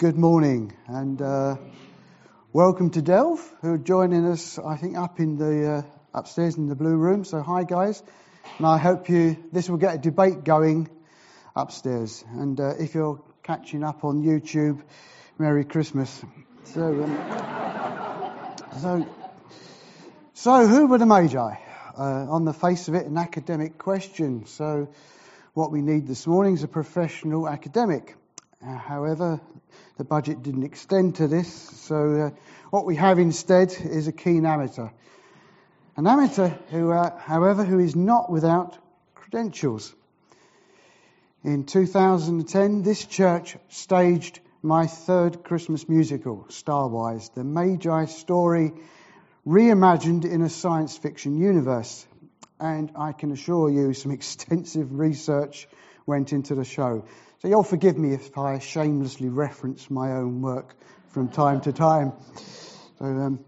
good morning and uh, welcome to Delve, who are joining us, I think, up in the uh, upstairs in the blue room. So, hi guys, and I hope you this will get a debate going upstairs. And uh, if you're catching up on YouTube, Merry Christmas. So, um, so, so who were the Magi? Uh, on the face of it, an academic question. So, what we need this morning is a professional academic. Uh, however, the budget didn't extend to this, so uh, what we have instead is a keen amateur. An amateur who, uh, however, who is not without credentials. In 2010, this church staged my third Christmas musical, Starwise, the Magi story reimagined in a science fiction universe and I can assure you some extensive research went into the show. So you'll forgive me if I shamelessly reference my own work from time to time. So, um,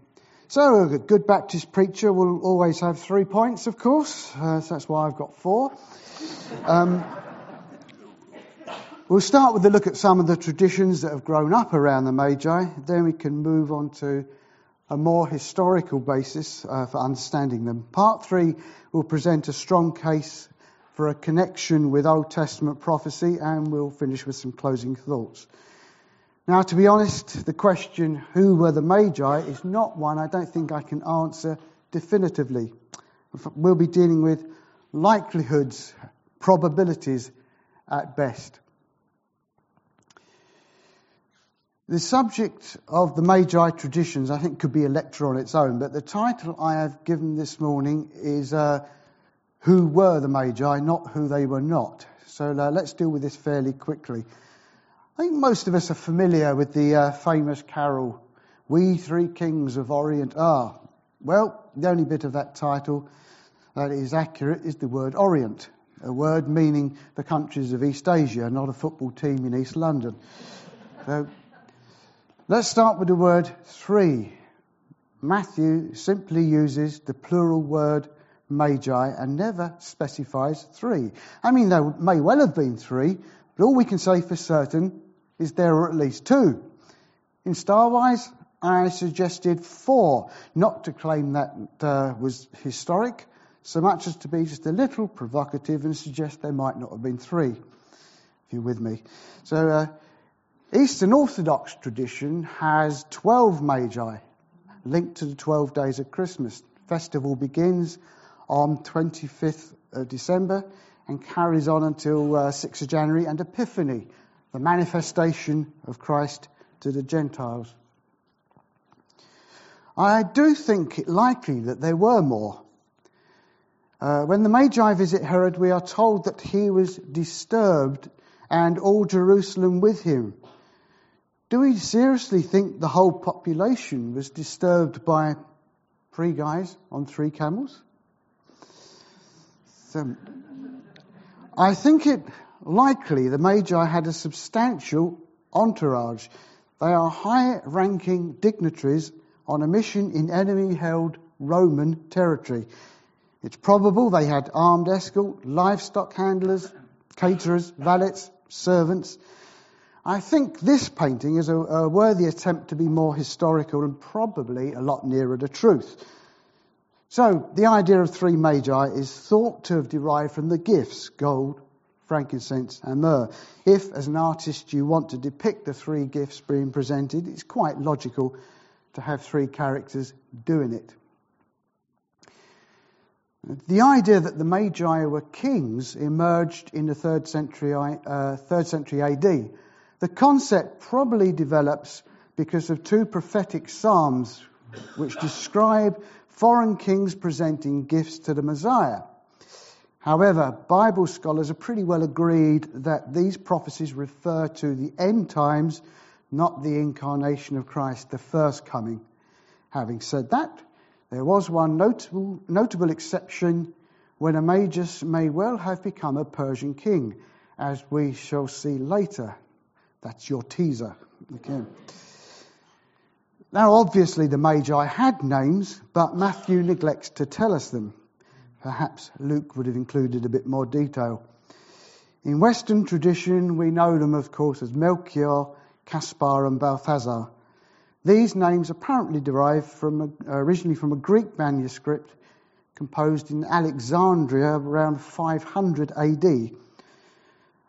so a good Baptist preacher will always have three points, of course. Uh, so that's why I've got four. Um, we'll start with a look at some of the traditions that have grown up around the Magi. Then we can move on to a more historical basis uh, for understanding them. Part three will present a strong case for a connection with Old Testament prophecy, and we'll finish with some closing thoughts. Now, to be honest, the question, who were the Magi, is not one I don't think I can answer definitively. We'll be dealing with likelihoods, probabilities at best. The subject of the Magi traditions, I think, could be a lecture on its own, but the title I have given this morning is uh, Who Were the Magi, not Who They Were Not. So uh, let's deal with this fairly quickly. I think most of us are familiar with the uh, famous carol, We Three Kings of Orient Are. Well, the only bit of that title that is accurate is the word Orient, a word meaning the countries of East Asia, not a football team in East London. So Let's start with the word three. Matthew simply uses the plural word magi and never specifies three. I mean, there may well have been three, but all we can say for certain is there are at least two. In Starwise, I suggested four, not to claim that uh, was historic, so much as to be just a little provocative and suggest there might not have been three, if you're with me. So, uh, Eastern Orthodox tradition has 12 magi linked to the 12 days of Christmas. Festival begins on 25th of December and carries on until uh, 6th of January and Epiphany, the manifestation of Christ to the Gentiles. I do think it likely that there were more. Uh, when the Magi visit Herod, we are told that he was disturbed and all Jerusalem with him. Do we seriously think the whole population was disturbed by three guys on three camels? So, I think it likely the Magi had a substantial entourage. They are high ranking dignitaries on a mission in enemy held Roman territory. It's probable they had armed escort, livestock handlers, caterers, valets, servants, I think this painting is a, a, worthy attempt to be more historical and probably a lot nearer the truth. So, the idea of three magi is thought to have derived from the gifts gold, frankincense, and myrrh. If, as an artist, you want to depict the three gifts being presented, it's quite logical to have three characters doing it. The idea that the Magi were kings emerged in the third century, uh, third century AD the concept probably develops because of two prophetic psalms which describe foreign kings presenting gifts to the Messiah. However, Bible scholars are pretty well agreed that these prophecies refer to the end times, not the incarnation of Christ, the first coming. Having said that, there was one notable, notable exception when a Magus may well have become a Persian king, as we shall see later that's your teaser. Okay. Now, obviously, the Magi had names, but Matthew neglects to tell us them. Perhaps Luke would have included a bit more detail. In Western tradition, we know them, of course, as Melchior, Caspar, and Balthazar. These names apparently derive from a, originally from a Greek manuscript composed in Alexandria around 500 AD.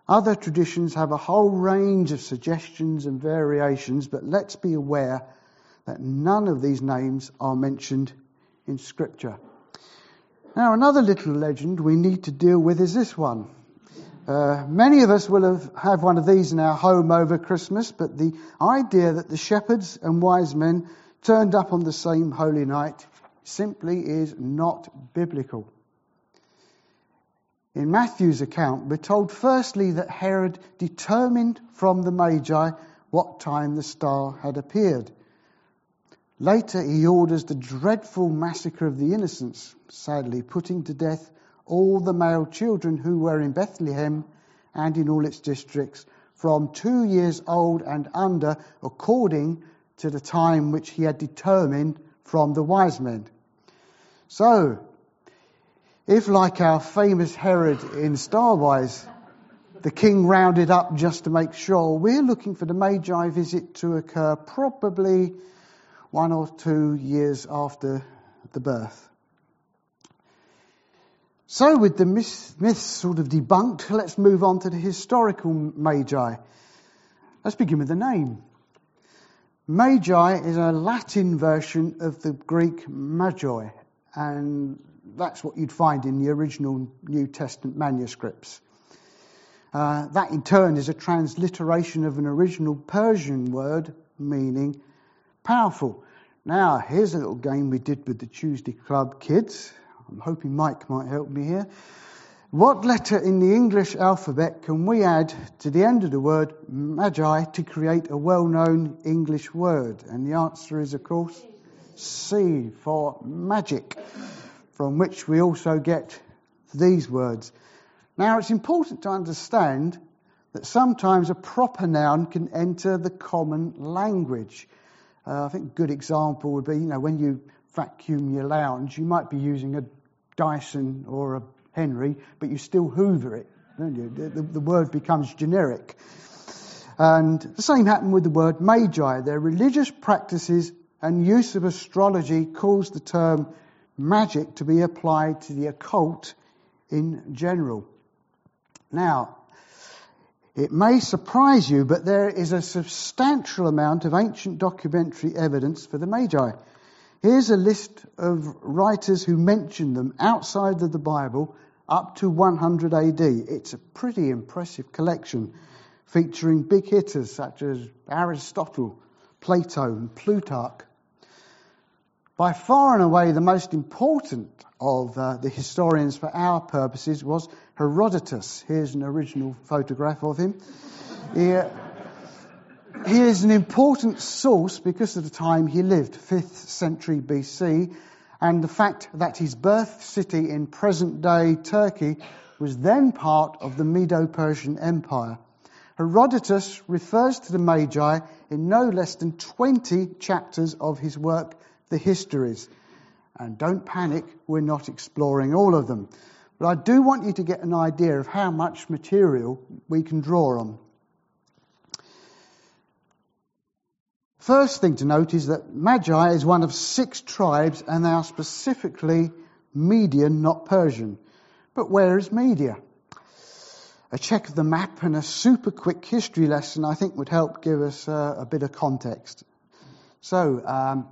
Other traditions have a whole range of suggestions and variations, but let's be aware that none of these names are mentioned in Scripture. Now, another little legend we need to deal with is this one. Uh, many of us will have, have one of these in our home over Christmas, but the idea that the shepherds and wise men turned up on the same holy night simply is not biblical. In Matthew's account, we're told firstly that Herod determined from the Magi what time the star had appeared. Later, he orders the dreadful massacre of the innocents, sadly, putting to death all the male children who were in Bethlehem and in all its districts from two years old and under, according to the time which he had determined from the wise men. So, if like our famous Herod in Star the king rounded up just to make sure, we're looking for the Magi visit to occur probably one or two years after the birth. So, with the myths sort of debunked, let's move on to the historical Magi. Let's begin with the name. Magi is a Latin version of the Greek Magi, and that's what you'd find in the original New Testament manuscripts. Uh, that in turn is a transliteration of an original Persian word meaning powerful. Now, here's a little game we did with the Tuesday Club kids. I'm hoping Mike might help me here. What letter in the English alphabet can we add to the end of the word magi to create a well known English word? And the answer is, of course, C for magic, from which we also get these words. Now, it's important to understand that sometimes a proper noun can enter the common language. Uh, I think a good example would be, you know, when you vacuum your lounge, you might be using a Dyson or a Henry, but you still hoover it, don't you? The, the, the word becomes generic. And the same happened with the word magi. Their religious practices and use of astrology caused the term magic to be applied to the occult in general. Now, it may surprise you, but there is a substantial amount of ancient documentary evidence for the Magi. Here's a list of writers who mention them outside of the Bible up to 100 AD. It's a pretty impressive collection featuring big hitters such as Aristotle, Plato, and Plutarch. By far and away, the most important of uh, the historians for our purposes was Herodotus. Here's an original photograph of him. He, uh, he is an important source because of the time he lived, 5th century BC, and the fact that his birth city in present day Turkey was then part of the Medo Persian Empire. Herodotus refers to the Magi in no less than 20 chapters of his work, The Histories. And don't panic, we're not exploring all of them. But I do want you to get an idea of how much material we can draw on. First thing to note is that Magi is one of six tribes and they are specifically Median, not Persian. But where is Media? A check of the map and a super quick history lesson I think would help give us uh, a bit of context. So, um,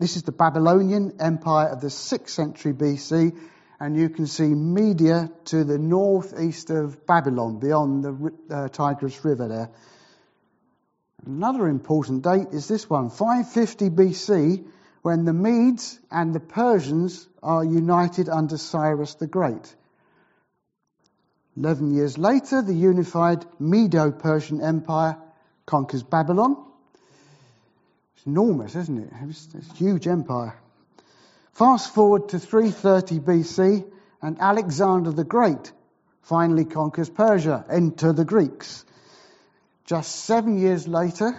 this is the Babylonian Empire of the 6th century BC, and you can see Media to the northeast of Babylon, beyond the uh, Tigris River there. Another important date is this one, 550 BC, when the Medes and the Persians are united under Cyrus the Great. Eleven years later, the unified Medo Persian Empire conquers Babylon. It's enormous, isn't it? It's, it's a huge empire. Fast forward to 330 BC, and Alexander the Great finally conquers Persia. Enter the Greeks. Just seven years later,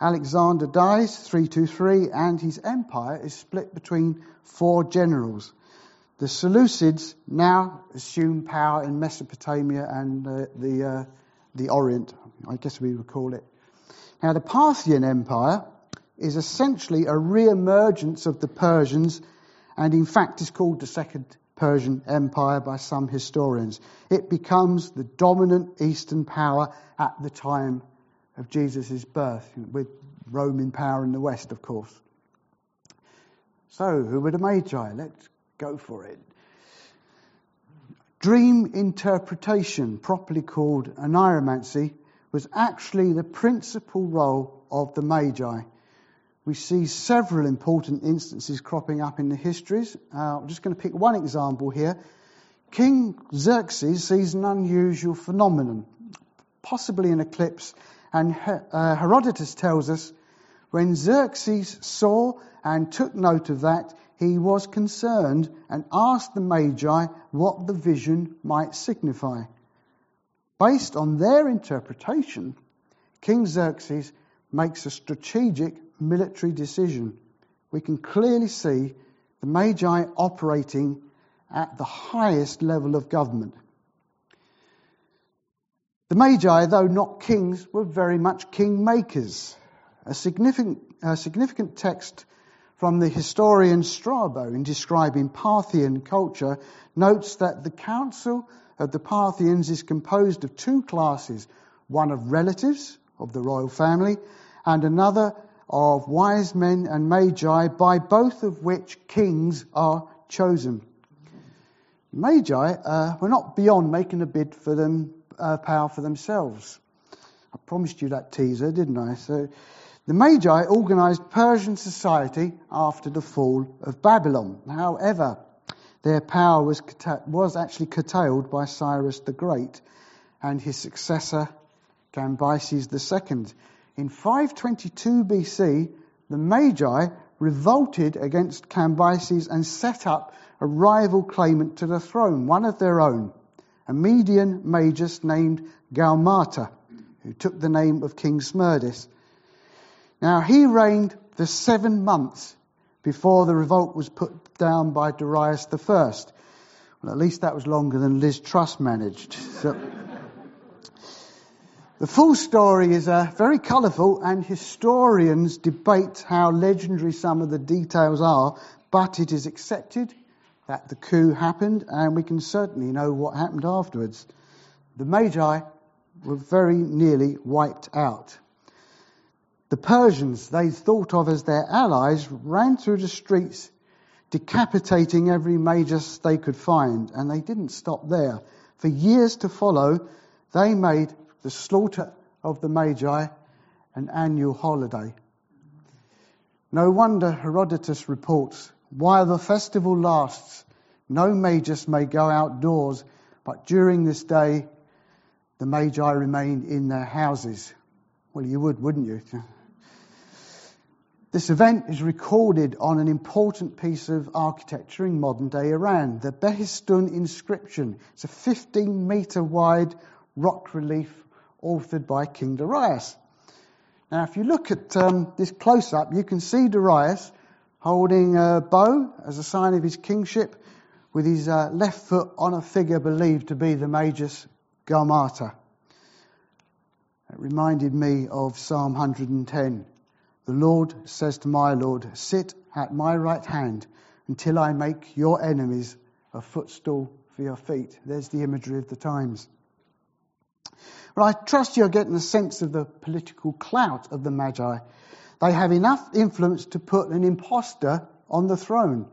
Alexander dies, 323, and his empire is split between four generals. The Seleucids now assume power in Mesopotamia and uh, the, uh, the Orient, I guess we would call it. Now, the Parthian Empire is essentially a re emergence of the Persians, and in fact is called the Second Persian Empire by some historians. It becomes the dominant Eastern power at the time of Jesus' birth, with Rome in power in the West, of course. So, who were the Magi? Let's go for it. Dream interpretation, properly called oneiromancy, was actually the principal role of the Magi. We see several important instances cropping up in the histories. Uh, I'm just going to pick one example here. King Xerxes sees an unusual phenomenon, possibly an eclipse, and uh, Herodotus tells us when Xerxes saw and took note of that, he was concerned and asked the Magi what the vision might signify. Based on their interpretation, King Xerxes makes a strategic military decision. We can clearly see the Magi operating at the highest level of government. The Magi, though not kings, were very much kingmakers. A significant, a significant text from the historian Strabo in describing Parthian culture notes that the council of the Parthians is composed of two classes one of relatives of the royal family, and another of wise men and magi, by both of which kings are chosen. Magi uh, were not beyond making a bid for them, uh, power for themselves. I promised you that teaser, didn't I? So the Magi organized Persian society after the fall of Babylon. However, their power was, was actually curtailed by Cyrus the Great and his successor Cambyses II. In 522 BC, the Magi revolted against Cambyses and set up a rival claimant to the throne, one of their own, a Median magus named Gaumata, who took the name of King Smerdis. Now, he reigned for seven months before the revolt was put down by Darius I. Well, at least that was longer than Liz Truss managed. So, the full story is uh, very colourful, and historians debate how legendary some of the details are, but it is accepted that the coup happened, and we can certainly know what happened afterwards. The Magi were very nearly wiped out. The Persians, they thought of as their allies, ran through the streets, decapitating every magus they could find, and they didn't stop there. For years to follow, they made the slaughter of the Magi an annual holiday. No wonder Herodotus reports, while the festival lasts, no magus may go outdoors, but during this day, the Magi remain in their houses. Well, you would, wouldn't you? This event is recorded on an important piece of architecture in modern day Iran, the Behistun inscription. It's a 15 meter wide rock relief authored by King Darius. Now, if you look at um, this close up, you can see Darius holding a bow as a sign of his kingship, with his uh, left foot on a figure believed to be the Magus Gaumata. It reminded me of Psalm 110. The Lord says to my Lord, Sit at my right hand until I make your enemies a footstool for your feet. There's the imagery of the times. But I trust you're getting a sense of the political clout of the Magi. They have enough influence to put an impostor on the throne.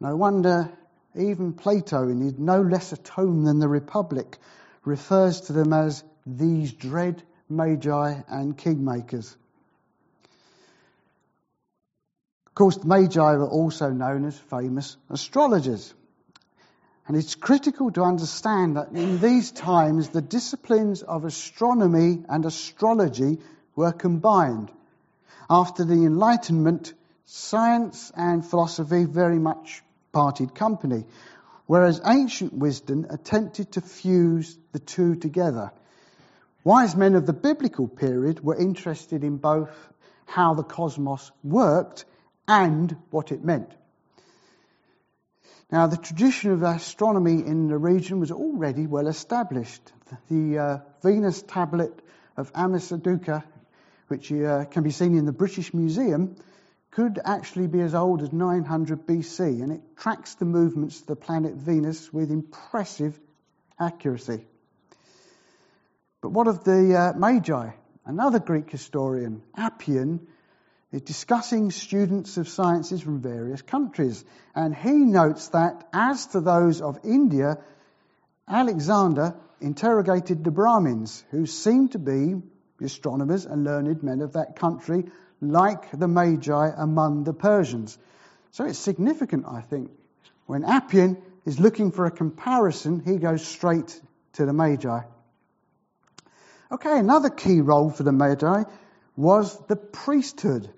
No wonder even Plato, in his no lesser tome than the Republic, refers to them as these dread magi and kingmakers. Of course, the Magi were also known as famous astrologers. And it's critical to understand that in these times the disciplines of astronomy and astrology were combined. After the Enlightenment, science and philosophy very much parted company, whereas ancient wisdom attempted to fuse the two together. Wise men of the biblical period were interested in both how the cosmos worked and what it meant. Now, the tradition of astronomy in the region was already well established. The uh, Venus tablet of Ammisaduqa which uh, can be seen in the British Museum, could actually be as old as 900 BC, and it tracks the movements of the planet Venus with impressive accuracy. But what of the uh, Magi? Another Greek historian, Appian, is discussing students of sciences from various countries, and he notes that as to those of India, Alexander interrogated the Brahmins, who seemed to be astronomers and learned men of that country, like the Magi among the Persians. So it's significant, I think. When Appian is looking for a comparison, he goes straight to the Magi. Okay, another key role for the Magi was the priesthood.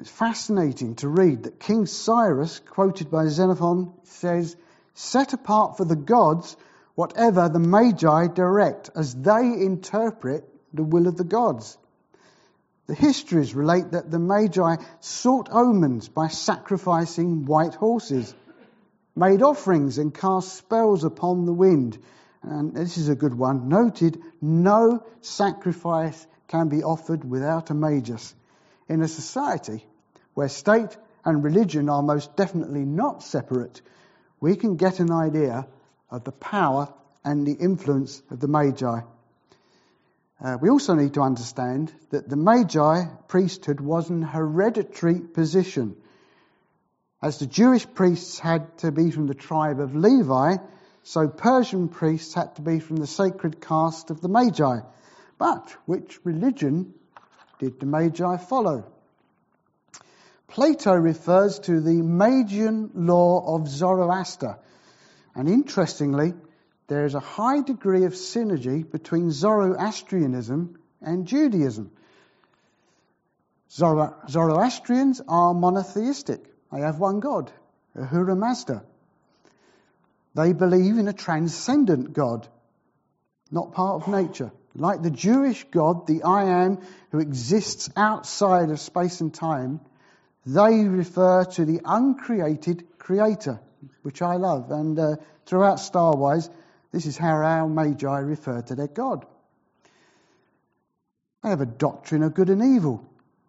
It's fascinating to read that King Cyrus, quoted by Xenophon, says, Set apart for the gods whatever the Magi direct, as they interpret the will of the gods. The histories relate that the Magi sought omens by sacrificing white horses, made offerings and cast spells upon the wind. And this is a good one. Noted, no sacrifice can be offered without a magus. In a society where state and religion are most definitely not separate, we can get an idea of the power and the influence of the Magi. Uh, we also need to understand that the Magi priesthood was an hereditary position. As the Jewish priests had to be from the tribe of Levi, so Persian priests had to be from the sacred caste of the Magi. But which religion did the Magi follow? Plato refers to the Magian law of Zoroaster. And interestingly, there is a high degree of synergy between Zoroastrianism and Judaism. Zoroastrians are monotheistic. They have one God, Ahura Mazda. They believe in a transcendent God, not part of nature. Like the Jewish God, the I am, who exists outside of space and time, they refer to the uncreated creator, which I love. And uh, throughout Starwise, this is how our Magi refer to their God. They have a doctrine of good and evil,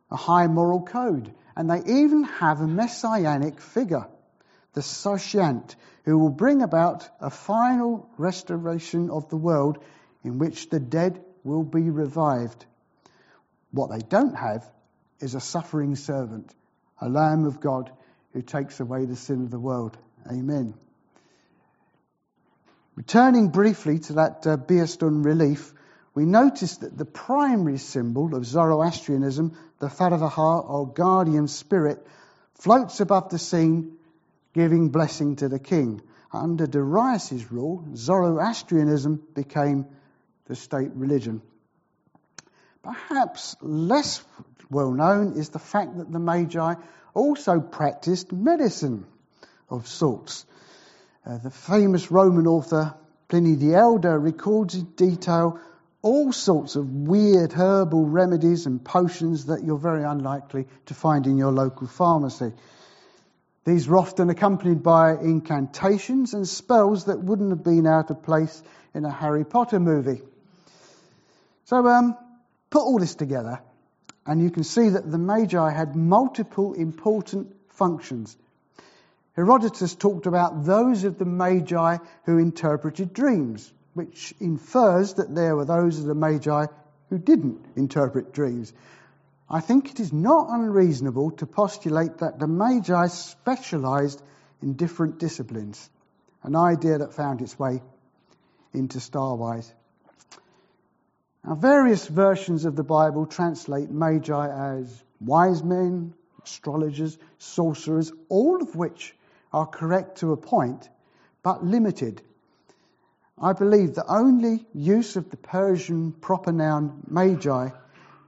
a high moral code, and they even have a messianic figure, the Saoshyant, who will bring about a final restoration of the world in which the dead will be revived. What they don't have is a suffering servant, a Lamb of God who takes away the sin of the world. Amen. Returning briefly to that uh, Behistun relief, we notice that the primary symbol of Zoroastrianism, the Faravahar or guardian spirit, floats above the scene, giving blessing to the king. Under Darius' rule, Zoroastrianism became the state religion. Perhaps less well known is the fact that the Magi also practiced medicine of sorts. Uh, the famous Roman author Pliny the Elder records in detail all sorts of weird herbal remedies and potions that you're very unlikely to find in your local pharmacy. These were often accompanied by incantations and spells that wouldn't have been out of place in a Harry Potter movie. So, um, put all this together, and you can see that the Magi had multiple important functions Herodotus talked about those of the Magi who interpreted dreams, which infers that there were those of the Magi who didn't interpret dreams. I think it is not unreasonable to postulate that the Magi specialized in different disciplines, an idea that found its way into Starwise. Now, various versions of the Bible translate Magi as wise men, astrologers, sorcerers, all of which are correct to a point, but limited. I believe the only use of the Persian proper noun magi,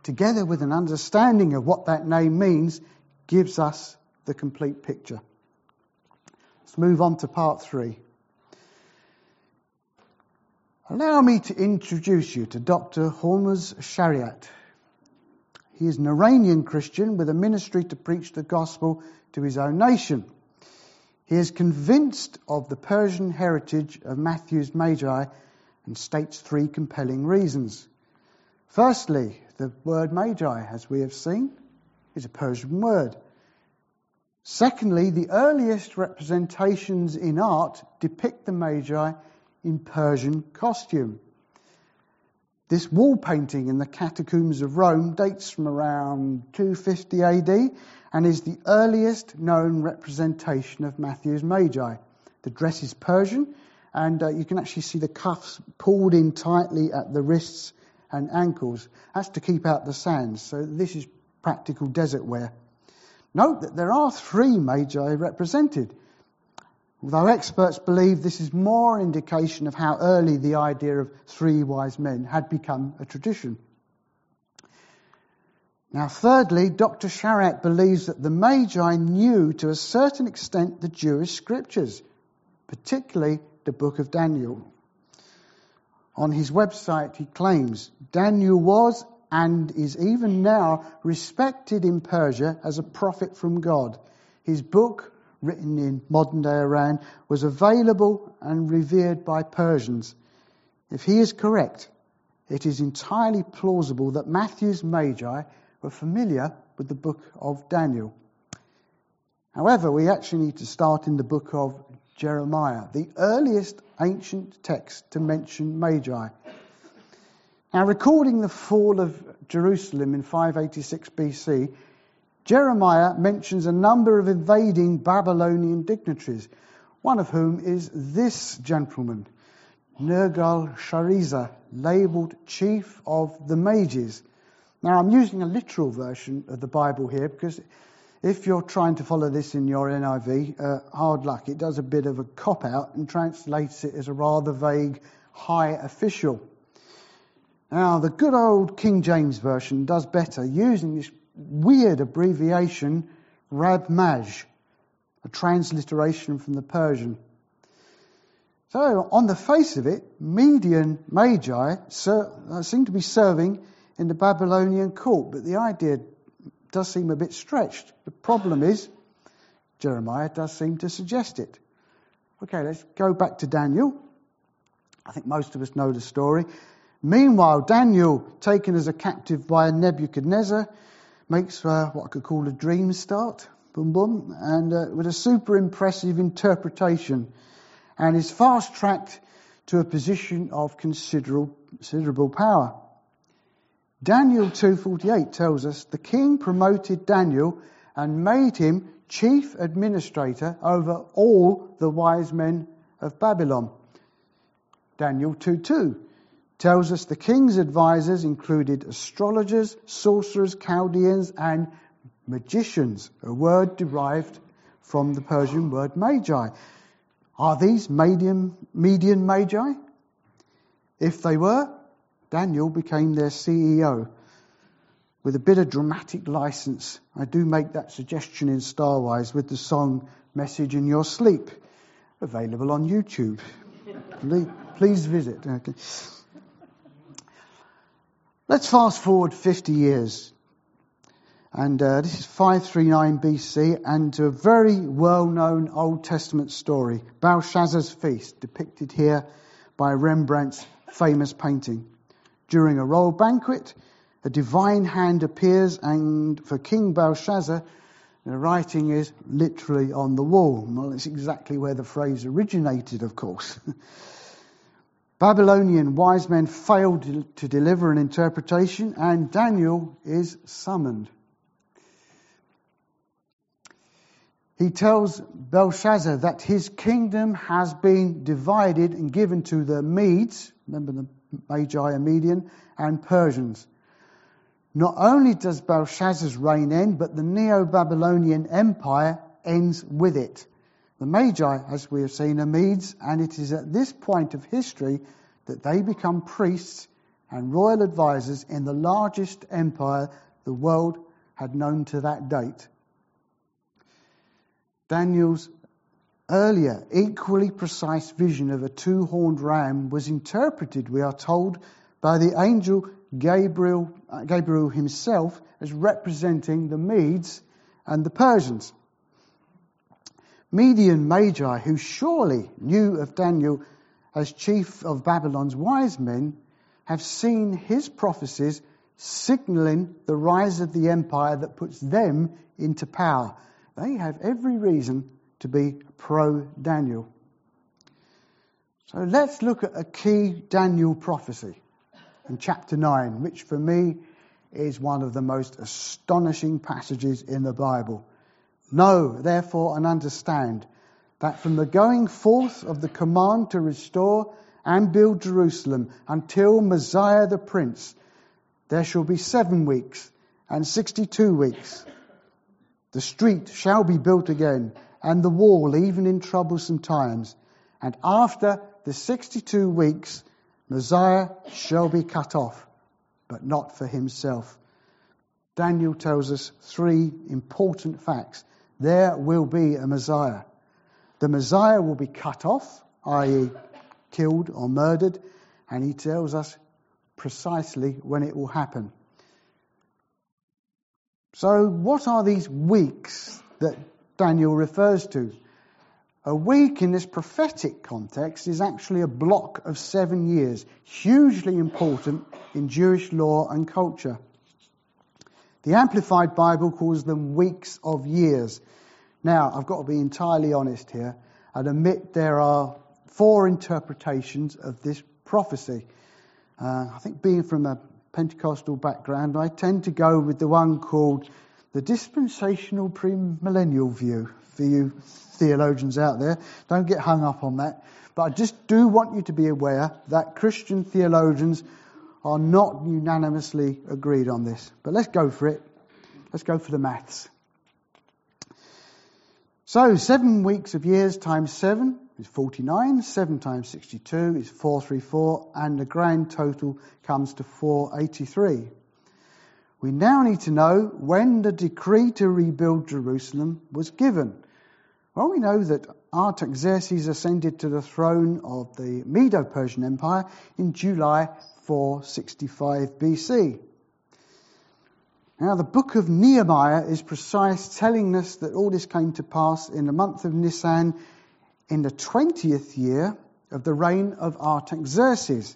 together with an understanding of what that name means, gives us the complete picture. Let's move on to part three. Allow me to introduce you to Dr. Hormoz Shariat. He is an Iranian Christian with a ministry to preach the gospel to his own nation. He is convinced of the Persian heritage of Matthew's Magi and states three compelling reasons. Firstly, The word magi, as we have seen, is a Persian word. Secondly, the earliest representations in art depict the Magi in Persian costume. This wall painting in the catacombs of Rome dates from around 250 AD and is the earliest known representation of Matthew's Magi. The dress is Persian, and uh, you can actually see the cuffs pulled in tightly at the wrists and ankles. That's to keep out the sands, so this is practical desert wear. Note that there are three magi represented, although experts believe this is more indication of how early the idea of three wise men had become a tradition. Now, thirdly, Dr. Shariat believes that the Magi knew to a certain extent the Jewish scriptures, particularly the book of Daniel. On his website, he claims Daniel was and is even now respected in Persia as a prophet from God. His book, written in modern day Iran, was available and revered by Persians. If he is correct, it is entirely plausible that Matthew's Magi were familiar with the book of Daniel. However, we actually need to start in the book of Jeremiah, the earliest ancient text to mention Magi. Now, recording the fall of Jerusalem in 586 BC, Jeremiah mentions a number of invading Babylonian dignitaries, one of whom is this gentleman, Nergal Sharezer, labeled chief of the mages. Now, I'm using a literal version of the Bible here because if you're trying to follow this in your NIV, uh, hard luck. It does a bit of a cop out and translates it as a rather vague high official. Now, the good old King James Version does better, using this weird abbreviation, Rabmag, a transliteration from the Persian. So, on the face of it, Median Magi uh, seem to be serving in the Babylonian court, but the idea does seem a bit stretched. The problem is, Jeremiah does seem to suggest it. Okay, let's go back to Daniel. I think most of us know the story. Meanwhile, Daniel, taken as a captive by Nebuchadnezzar, makes what I could call a dream start, boom boom, and uh, with a super impressive interpretation, and is fast tracked to a position of considerable, considerable power. Daniel 2:48 tells us the king promoted Daniel and made him chief administrator over all the wise men of Babylon. Daniel 2:2 tells us the king's advisors included astrologers, sorcerers, Chaldeans, and magicians, a word derived from the Persian word magi. Are these medium, median magi? If they were, Daniel became their CEO. With a bit of dramatic license, I do make that suggestion in Starwise with the song Message in Your Sleep, available on YouTube. Please visit. Okay. Let's fast forward 50 years. And uh, this is 539 BC, and to a very well known Old Testament story, Belshazzar's feast, depicted here by Rembrandt's famous painting. During a royal banquet, a divine hand appears, and for King Belshazzar, the writing is literally on the wall. Well, it's exactly where the phrase originated, of course. Babylonian wise men failed to deliver an interpretation, and Daniel is summoned. He tells Belshazzar that his kingdom has been divided and given to the Medes, remember the Magi and Median, and Persians. Not only does Belshazzar's reign end, but the Neo Babylonian Empire ends with it. The Magi, as we have seen, are Medes, and it is at this point of history that they become priests and royal advisors in the largest empire the world had known to that date. Daniel's earlier, equally precise vision of a two horned ram was interpreted, we are told, by the angel Gabriel, uh, Gabriel himself as representing the Medes and the Persians. Median Magi, who surely knew of Daniel as chief of Babylon's wise men, have seen his prophecies signaling the rise of the empire that puts them into power. They have every reason to be pro Daniel. So let's look at a key Daniel prophecy in chapter 9, which for me is one of the most astonishing passages in the Bible. Know, therefore, and understand that from the going forth of the command to restore and build Jerusalem until Messiah the Prince, there shall be seven weeks and sixty two weeks. The street shall be built again, and the wall even in troublesome times. And after the sixty two weeks, Messiah shall be cut off, but not for himself. Daniel tells us three important facts. There will be a Messiah. The Messiah will be cut off, i.e., killed or murdered, and he tells us precisely when it will happen. So, what are these weeks that Daniel refers to? A week in this prophetic context is actually a block of seven years, hugely important in Jewish law and culture. The Amplified Bible calls them weeks of years. Now, I've got to be entirely honest here and admit there are four interpretations of this prophecy. Uh, I think being from a Pentecostal background, I tend to go with the one called the dispensational premillennial view for you theologians out there. Don't get hung up on that. But I just do want you to be aware that Christian theologians are not unanimously agreed on this. But let's go for it. Let's go for the maths. So, seven weeks of years times seven is 49, seven times 62 is 434, and the grand total comes to 483. We now need to know when the decree to rebuild Jerusalem was given. Well, we know that Artaxerxes ascended to the throne of the Medo Persian Empire in July 465 BC. Now, the book of Nehemiah is precise, telling us that all this came to pass in the month of Nisan in the 20th year of the reign of Artaxerxes.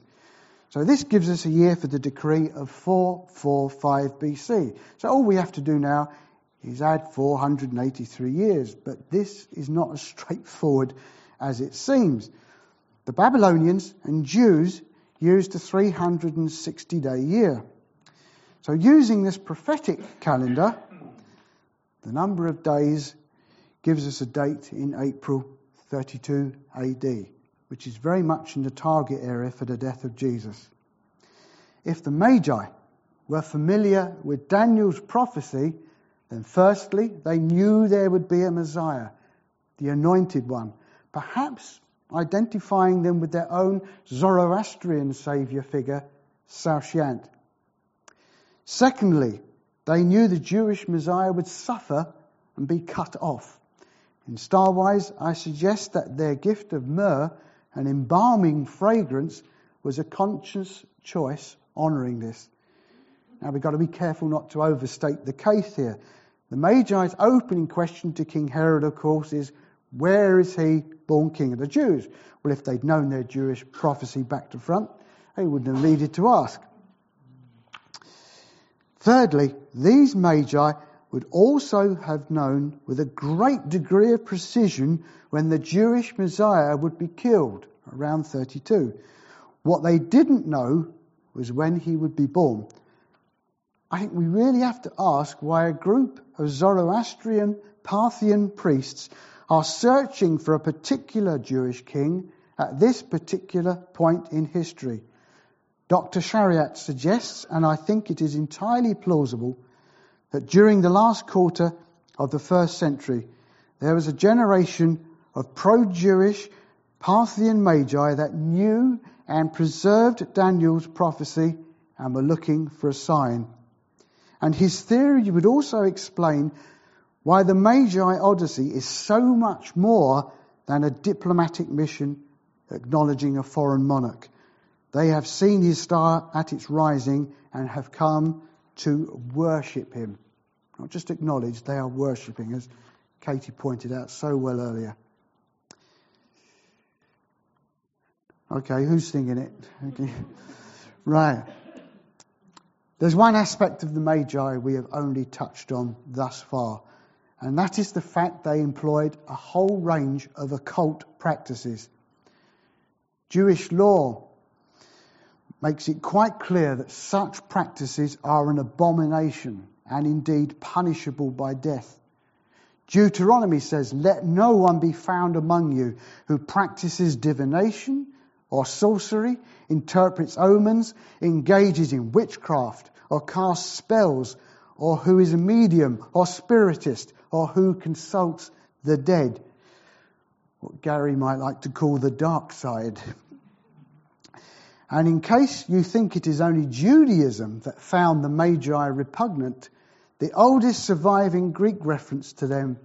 So, this gives us a year for the decree of 445 BC. So, all we have to do now is add 483 years, but this is not as straightforward as it seems. The Babylonians and Jews used a 360 day year. So, using this prophetic calendar, the number of days gives us a date in April 32 AD, which is very much in the target area for the death of Jesus. If the Magi were familiar with Daniel's prophecy, then, firstly, they knew there would be a Messiah, the anointed one, perhaps identifying them with their own Zoroastrian saviour figure, Saoshyant. Secondly, they knew the Jewish Messiah would suffer and be cut off. In Starwise, I suggest that their gift of myrrh, an embalming fragrance, was a conscious choice honouring this. Now we've got to be careful not to overstate the case here. The Magi's opening question to King Herod, of course, is where is he born king of the Jews? Well, if they'd known their Jewish prophecy back to front, they wouldn't have needed to ask. Thirdly, these Magi would also have known with a great degree of precision when the Jewish Messiah would be killed, around 32. What they didn't know was when he would be born. I think we really have to ask why a group of Zoroastrian Parthian priests are searching for a particular Jewish king at this particular point in history. Dr. Shariat suggests, and I think it is entirely plausible, that during the last quarter of the first century, there was a generation of pro Jewish Parthian magi that knew and preserved Daniel's prophecy and were looking for a sign. And his theory would also explain why the Magi Odyssey is so much more than a diplomatic mission acknowledging a foreign monarch. They have seen his star at its rising and have come to worship him. Not just acknowledge, they are worshipping, as Katie pointed out so well earlier. Okay, who's singing it? Okay. Right. There's one aspect of the Magi we have only touched on thus far, and that is the fact they employed a whole range of occult practices. Jewish law makes it quite clear that such practices are an abomination and indeed punishable by death. Deuteronomy says, Let no one be found among you who practices divination or sorcery, interprets omens, engages in witchcraft, or casts spells, or who is a medium or spiritist, or who consults the dead. What Gary might like to call the dark side. And in case you think it is only Judaism that found the Magi repugnant, the oldest surviving Greek reference to them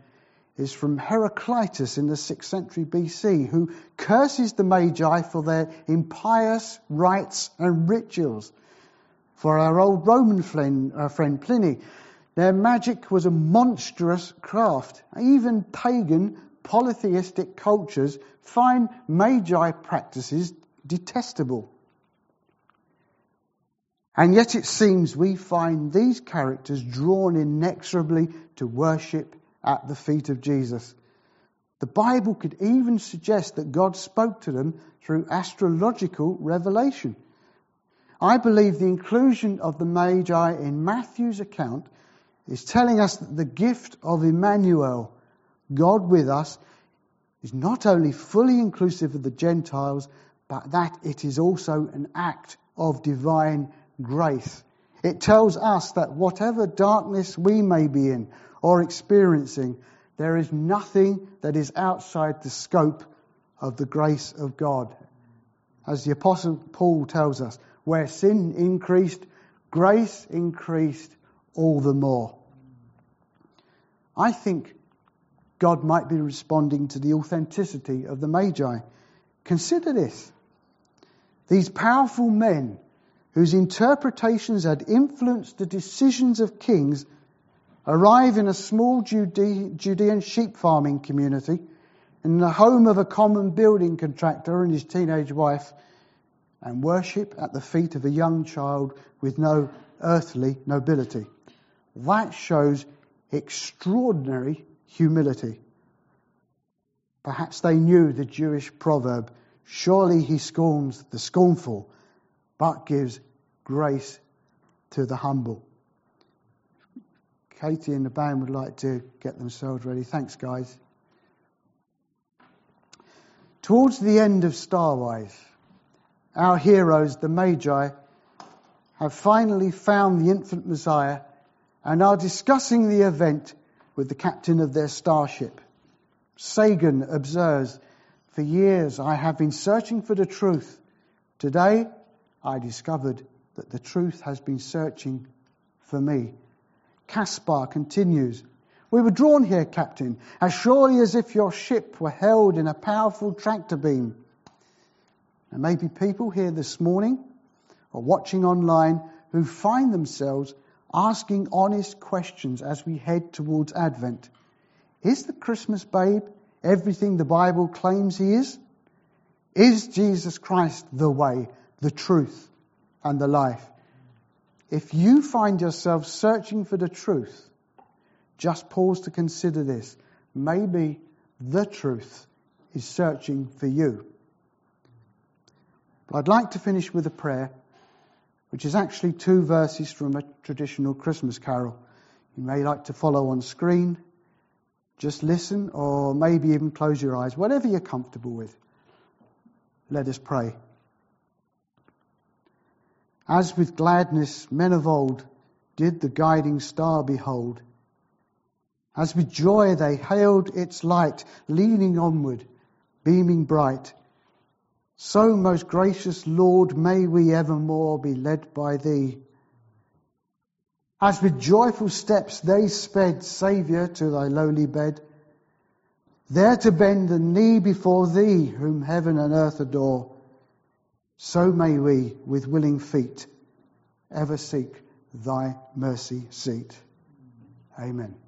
is from Heraclitus in the 6th century BC, who curses the Magi for their impious rites and rituals. For our old Roman friend, uh, friend Pliny, their magic was a monstrous craft. Even pagan, polytheistic cultures find Magi practices detestable. And yet it seems we find these characters drawn inexorably to worship at the feet of Jesus. The Bible could even suggest that God spoke to them through astrological revelation. I believe the inclusion of the Magi in Matthew's account is telling us that the gift of Emmanuel, God with us, is not only fully inclusive of the Gentiles, but that it is also an act of divine grace. It tells us that whatever darkness we may be in or experiencing, there is nothing that is outside the scope of the grace of God. As the Apostle Paul tells us, where sin increased, grace increased all the more. I think God might be responding to the authenticity of the Magi. Consider this. These powerful men whose interpretations had influenced the decisions of kings arrive in a small Judean sheep farming community in the home of a common building contractor and his teenage wife and worship at the feet of a young child with no earthly nobility. That shows extraordinary humility. Perhaps they knew the Jewish proverb, surely he scorns the scornful, but gives grace to the humble. Katie and the band would like to get themselves ready. Thanks, guys. Towards the end of Starwise, our heroes, the Magi, have finally found the infant Messiah and are discussing the event with the captain of their starship. Sagan observes, For years I have been searching for the truth. Today I discovered that the truth has been searching for me. Caspar continues, We were drawn here, Captain, as surely as if your ship were held in a powerful tractor beam. There may be people here this morning or watching online who find themselves asking honest questions as we head towards Advent. Is the Christmas babe everything the Bible claims he is? Is Jesus Christ the way, the truth, and the life? If you find yourself searching for the truth, just pause to consider this. Maybe the truth is searching for you. I'd like to finish with a prayer, which is actually two verses from a traditional Christmas carol. You may like to follow on screen. Just listen, or maybe even close your eyes, whatever you're comfortable with. Let us pray. As with gladness men of old did the guiding star behold, as with joy they hailed its light, leaning onward, beaming bright, so, most gracious Lord, may we evermore be led by Thee. As with joyful steps they sped, Saviour, to Thy lowly bed, there to bend the knee before Thee, whom heaven and earth adore, so may we, with willing feet, ever seek thy mercy seat. Amen.